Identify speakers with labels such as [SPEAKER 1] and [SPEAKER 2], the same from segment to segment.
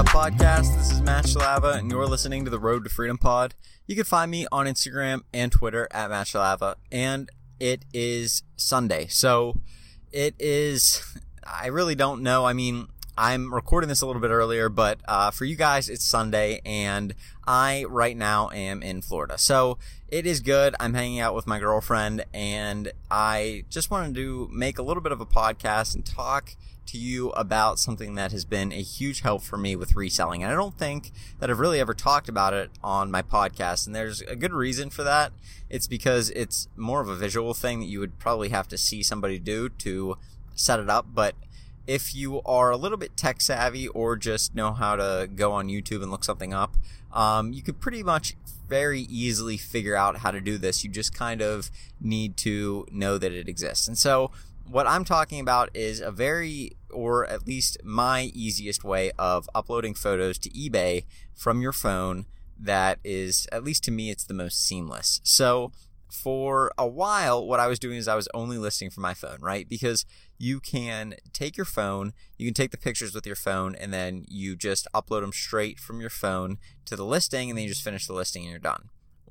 [SPEAKER 1] Matt Shalava, and you're listening to the Road to Freedom Pod. You can find me on Instagram and Twitter at Matt Shalava, and it is Sunday. So it is, I really don't know. I mean, I'm recording this a little bit earlier, but uh, for you guys, it's Sunday, and I right now am in Florida. So it is good. I'm hanging out with my girlfriend, and I just wanted to make a little bit of a podcast and talk to you about something that has been a huge help for me with reselling. And I don't think that I've really ever talked about it on my podcast. And there's a good reason for that. It's because it's more of a visual thing that you would probably have to see somebody do to set it up. But if you are a little bit tech savvy or just know how to go on YouTube and look something up, um, you could pretty much very easily figure out how to do this. You just kind of need to know that it exists. And so, what I'm talking about is a very, or at least my easiest way of uploading photos to eBay from your phone that is, at least to me, it's the most seamless. So, for a while, what I was doing is I was only listing from my phone, right? Because you can take your phone, you can take the pictures with your phone, and then you just upload them straight from your phone to the listing, and then you just finish the listing and you're done.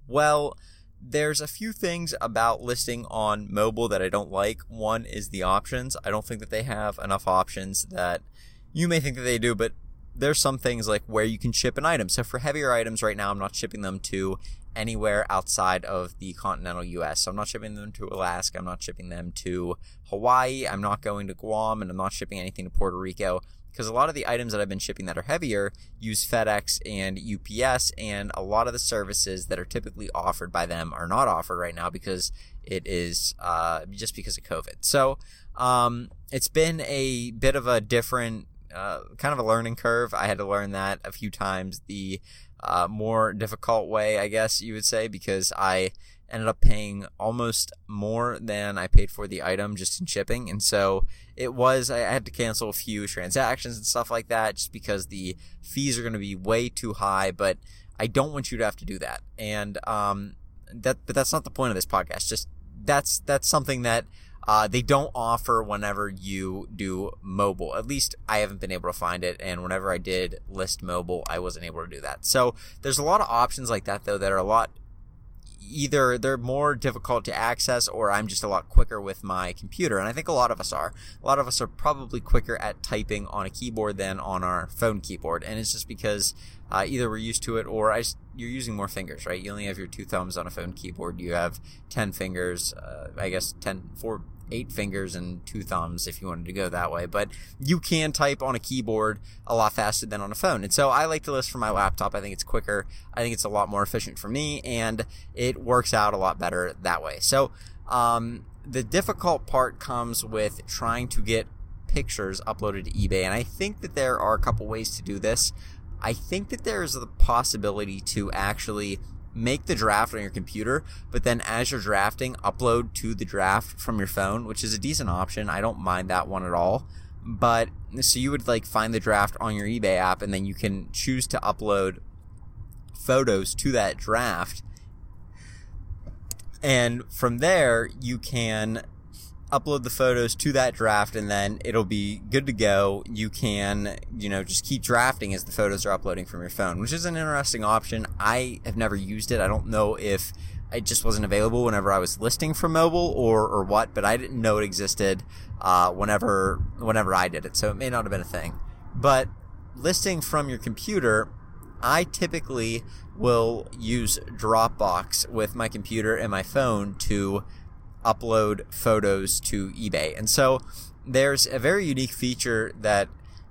[SPEAKER 1] Well, there's a few things about listing on mobile that I don't like. One is the options. I don't think that they have enough options that you may think that they do, but there's some things like where you can ship an item. So for heavier items right now, I'm not shipping them to anywhere outside of the continental US. So I'm not shipping them to Alaska, I'm not shipping them to Hawaii, I'm not going to Guam, and I'm not shipping anything to Puerto Rico because a lot of the items that I've been shipping that are heavier use FedEx and UPS, and a lot of the services that are typically offered by them are not offered right now because it is uh, just because of COVID. So um, it's been a bit of a different uh, kind of a learning curve. I had to learn that a few times the uh, more difficult way, I guess you would say, because I ended up paying almost more than I paid for the item just in shipping. And so it was, I had to cancel a few transactions and stuff like that just because the fees are going to be way too high. But I don't want you to have to do that. And, um, that, but that's not the point of this podcast. Just that's, that's something that, uh, they don't offer whenever you do mobile. At least I haven't been able to find it. And whenever I did list mobile, I wasn't able to do that. So there's a lot of options like that though that are a lot either they're more difficult to access or I'm just a lot quicker with my computer. And I think a lot of us are. A lot of us are probably quicker at typing on a keyboard than on our phone keyboard. And it's just because uh, either we're used to it or I, you're using more fingers, right? You only have your two thumbs on a phone keyboard. You have 10 fingers, uh, I guess 10, four, eight fingers and two thumbs if you wanted to go that way. But you can type on a keyboard a lot faster than on a phone. And so I like to list from my laptop. I think it's quicker. I think it's a lot more efficient for me and it works out a lot better that way. So, um, the difficult part comes with trying to get pictures uploaded to eBay. And I think that there are a couple ways to do this. I think that there's the possibility to actually make the draft on your computer, but then as you're drafting, upload to the draft from your phone, which is a decent option. I don't mind that one at all. But so you would like find the draft on your eBay app and then you can choose to upload photos to that draft. And from there, you can upload the photos to that draft and then it'll be good to go. You can, you know, just keep drafting as the photos are uploading from your phone, which is an interesting option. I have never used it. I don't know if it just wasn't available whenever I was listing for mobile or, or what, but I didn't know it existed, uh, whenever, whenever I did it. So it may not have been a thing, but listing from your computer, I typically will use Dropbox with my computer and my phone to upload photos to eBay. And so there's a very unique feature that,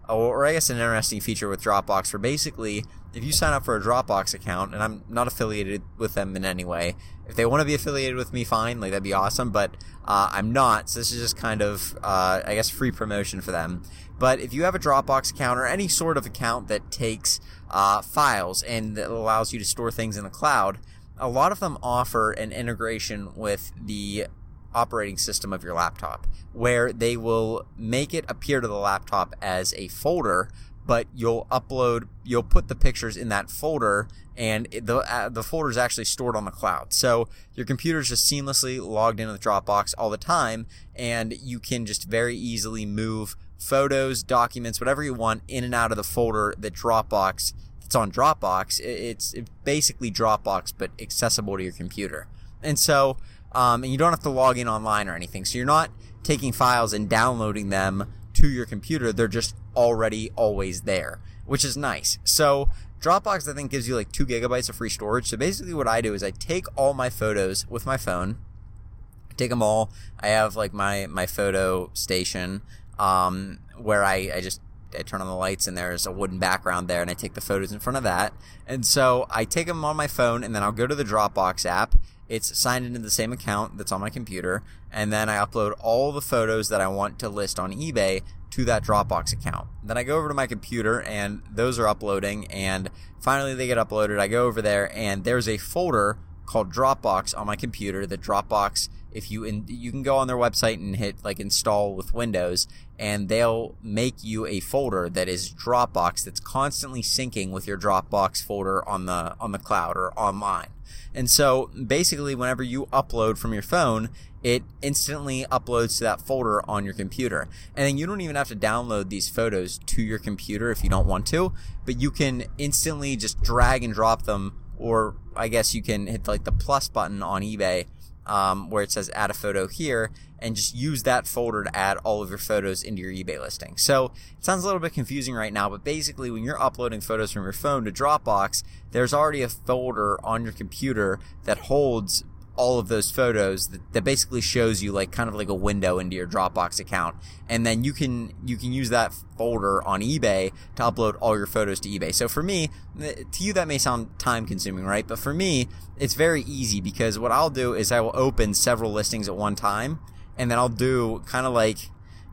[SPEAKER 1] or I guess an interesting feature with Dropbox where basically if you sign up for a Dropbox account, and I'm not affiliated with them in any way, if they want to be affiliated with me, fine, like that'd be awesome, but uh, I'm not, so this is just kind of, uh, I guess, free promotion for them. But if you have a Dropbox account or any sort of account that takes uh, files and that allows you to store things in the cloud, a lot of them offer an integration with the operating system of your laptop where they will make it appear to the laptop as a folder but you'll upload you'll put the pictures in that folder and the uh, the folder is actually stored on the cloud so your computer is just seamlessly logged into the Dropbox all the time and you can just very easily move photos documents whatever you want in and out of the folder that Dropbox it's on Dropbox, it's, it's basically Dropbox but accessible to your computer. And so, um, and you don't have to log in online or anything. So you're not taking files and downloading them to your computer. They're just already always there, which is nice. So Dropbox, I think, gives you like two gigabytes of free storage. So basically, what I do is I take all my photos with my phone, I take them all. I have like my my photo station um, where I, I just I turn on the lights and there's a wooden background there and I take the photos in front of that. And so I take them on my phone and then I'll go to the Dropbox app. It's signed into the same account that's on my computer. And then I upload all the photos that I want to list on eBay to that Dropbox account. Then I go over to my computer and those are uploading and finally they get uploaded. I go over there and there's a folder called Dropbox on my computer that Dropbox if you in, you can go on their website and hit like install with Windows and they'll make you a folder that is Dropbox that's constantly syncing with your Dropbox folder on the on the cloud or online. And so basically whenever you upload from your phone, it instantly uploads to that folder on your computer. And then you don't even have to download these photos to your computer if you don't want to, but you can instantly just drag and drop them or I guess you can hit like the plus button on eBay um, where it says add a photo here and just use that folder to add all of your photos into your eBay listing. So it sounds a little bit confusing right now, but basically when you're uploading photos from your phone to Dropbox, there's already a folder on your computer that holds all of those photos that, that, basically shows you like kind of like a window into your Dropbox account. And then you can you can use that folder on eBay to upload all your photos to eBay. So for me, to you that may sound time consuming, right? But for me, it's very easy because what I'll do is I will open several listings at one time and then I'll do kind of like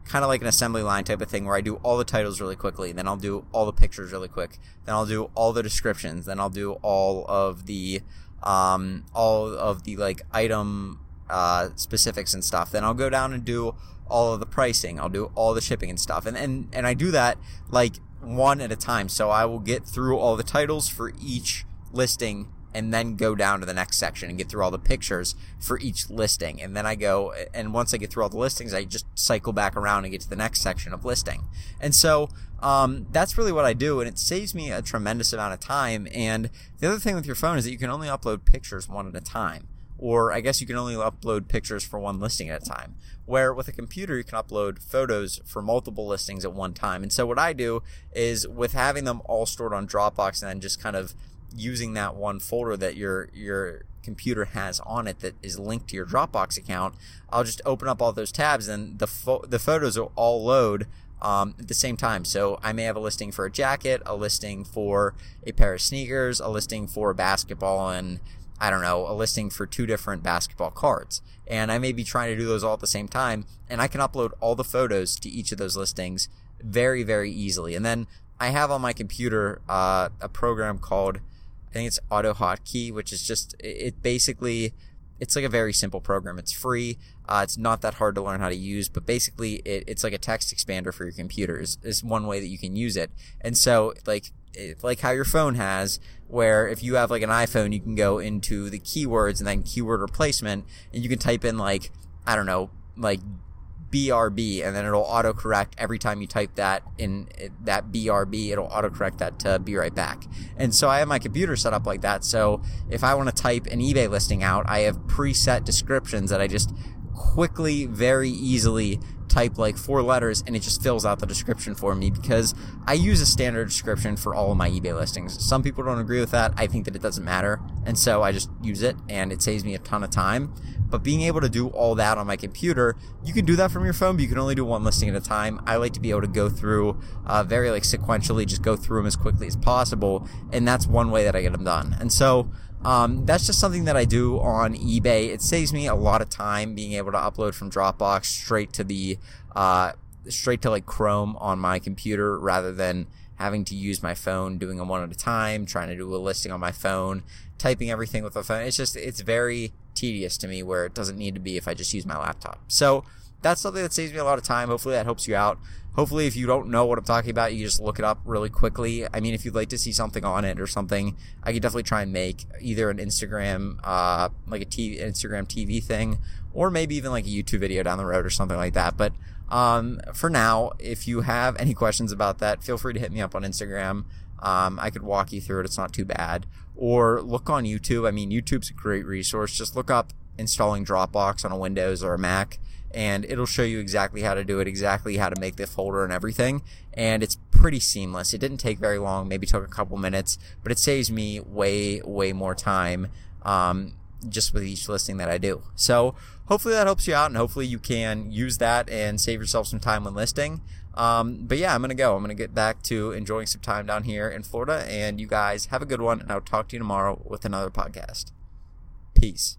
[SPEAKER 1] kind of like an assembly line type of thing where I do all the titles really quickly, then I'll do all the pictures really quick, then I'll do all the descriptions, then I'll do all of the um, all of the like item uh, specifics and stuff. Then I'll go down and do all of the pricing. I'll do all the shipping and stuff. And and and I do that like one at a time. So I will get through all the titles for each listing and then go down to the next section and get through all the pictures for each listing. And then I go, and once I get through all the listings, I just cycle back around and get to the next section of listing. And so, um, that's really what I do, and it saves me a tremendous amount of time. And the other thing with your phone is that you can only upload pictures one at a time. Or I guess you can only upload pictures for one listing at a time. Where with a computer, you can upload photos for multiple listings at one time. And so what I do is with having them all stored on Dropbox and then just kind of using that one folder that your your computer has on it that is linked to your Dropbox account, I'll just open up all those tabs and the fo- the photos will all load um, at the same time. So I may have a listing for a jacket, a listing for a pair of sneakers, a listing for a basketball, and I don't know, a listing for two different basketball cards. And I may be trying to do those all at the same time, and I can upload all the photos to each of those listings very, very easily. And then I have on my computer uh, a program called think it's AutoHotkey, which is just it basically it's like a very simple program. It's free. Uh, it's not that hard to learn how to use, but basically it, it's like a text expander for your computers. Is one way that you can use it. And so like like how your phone has, where if you have like an iPhone, you can go into the keywords and then keyword replacement, and you can type in like I don't know like BRB, and then it'll autocorrect every time you type that in that BRB. It'll autocorrect that to be right back. And so I have my computer set up like that. So if I want to type an eBay listing out, I have preset descriptions that I just quickly, very easily type like four letters and it just fills out the description for me because I use a standard description for all of my eBay listings. Some people don't agree with that. I think that it doesn't matter. And so I just use it and it saves me a ton of time. But being able to do all that on my computer, you can do that from your phone, but you can only do one listing at a time. I like to be able to go through uh, very like sequentially, just go through them as quickly as possible, and that's one way that I get them done. And so um, that's just something that I do on eBay. It saves me a lot of time being able to upload from Dropbox straight to the uh, straight to like Chrome on my computer rather than having to use my phone, doing them one at a time, trying to do a listing on my phone, typing everything with a phone. It's just it's very tedious to me where it doesn't need to be if I just use my laptop. So that's something that saves me a lot of time. Hopefully that helps you out. Hopefully, if you don't know what I'm talking about, you just look it up really quickly. I mean, if you'd like to see something on it or something, I could definitely try and make either an Instagram, uh, like a TV, Instagram TV thing, or maybe even like a YouTube video down the road or something like that. But um, for now, if you have any questions about that, feel free to hit me up on Instagram. Um, I could walk you through it. It's not too bad. Or look on YouTube. I mean, YouTube's a great resource. Just look up installing Dropbox on a Windows or a Mac, and it'll show you exactly how to do it, exactly how to make the folder and everything. And it's pretty seamless. It didn't take very long, maybe took a couple minutes, but it saves me way, way more time. Um, just with each listing that I do. So hopefully that helps you out and hopefully you can use that and save yourself some time when listing. Um, but yeah, I'm to go. I'm to get back to enjoying some time down here in Florida and you guys have a good one and I'll talk to you tomorrow with another podcast. Peace.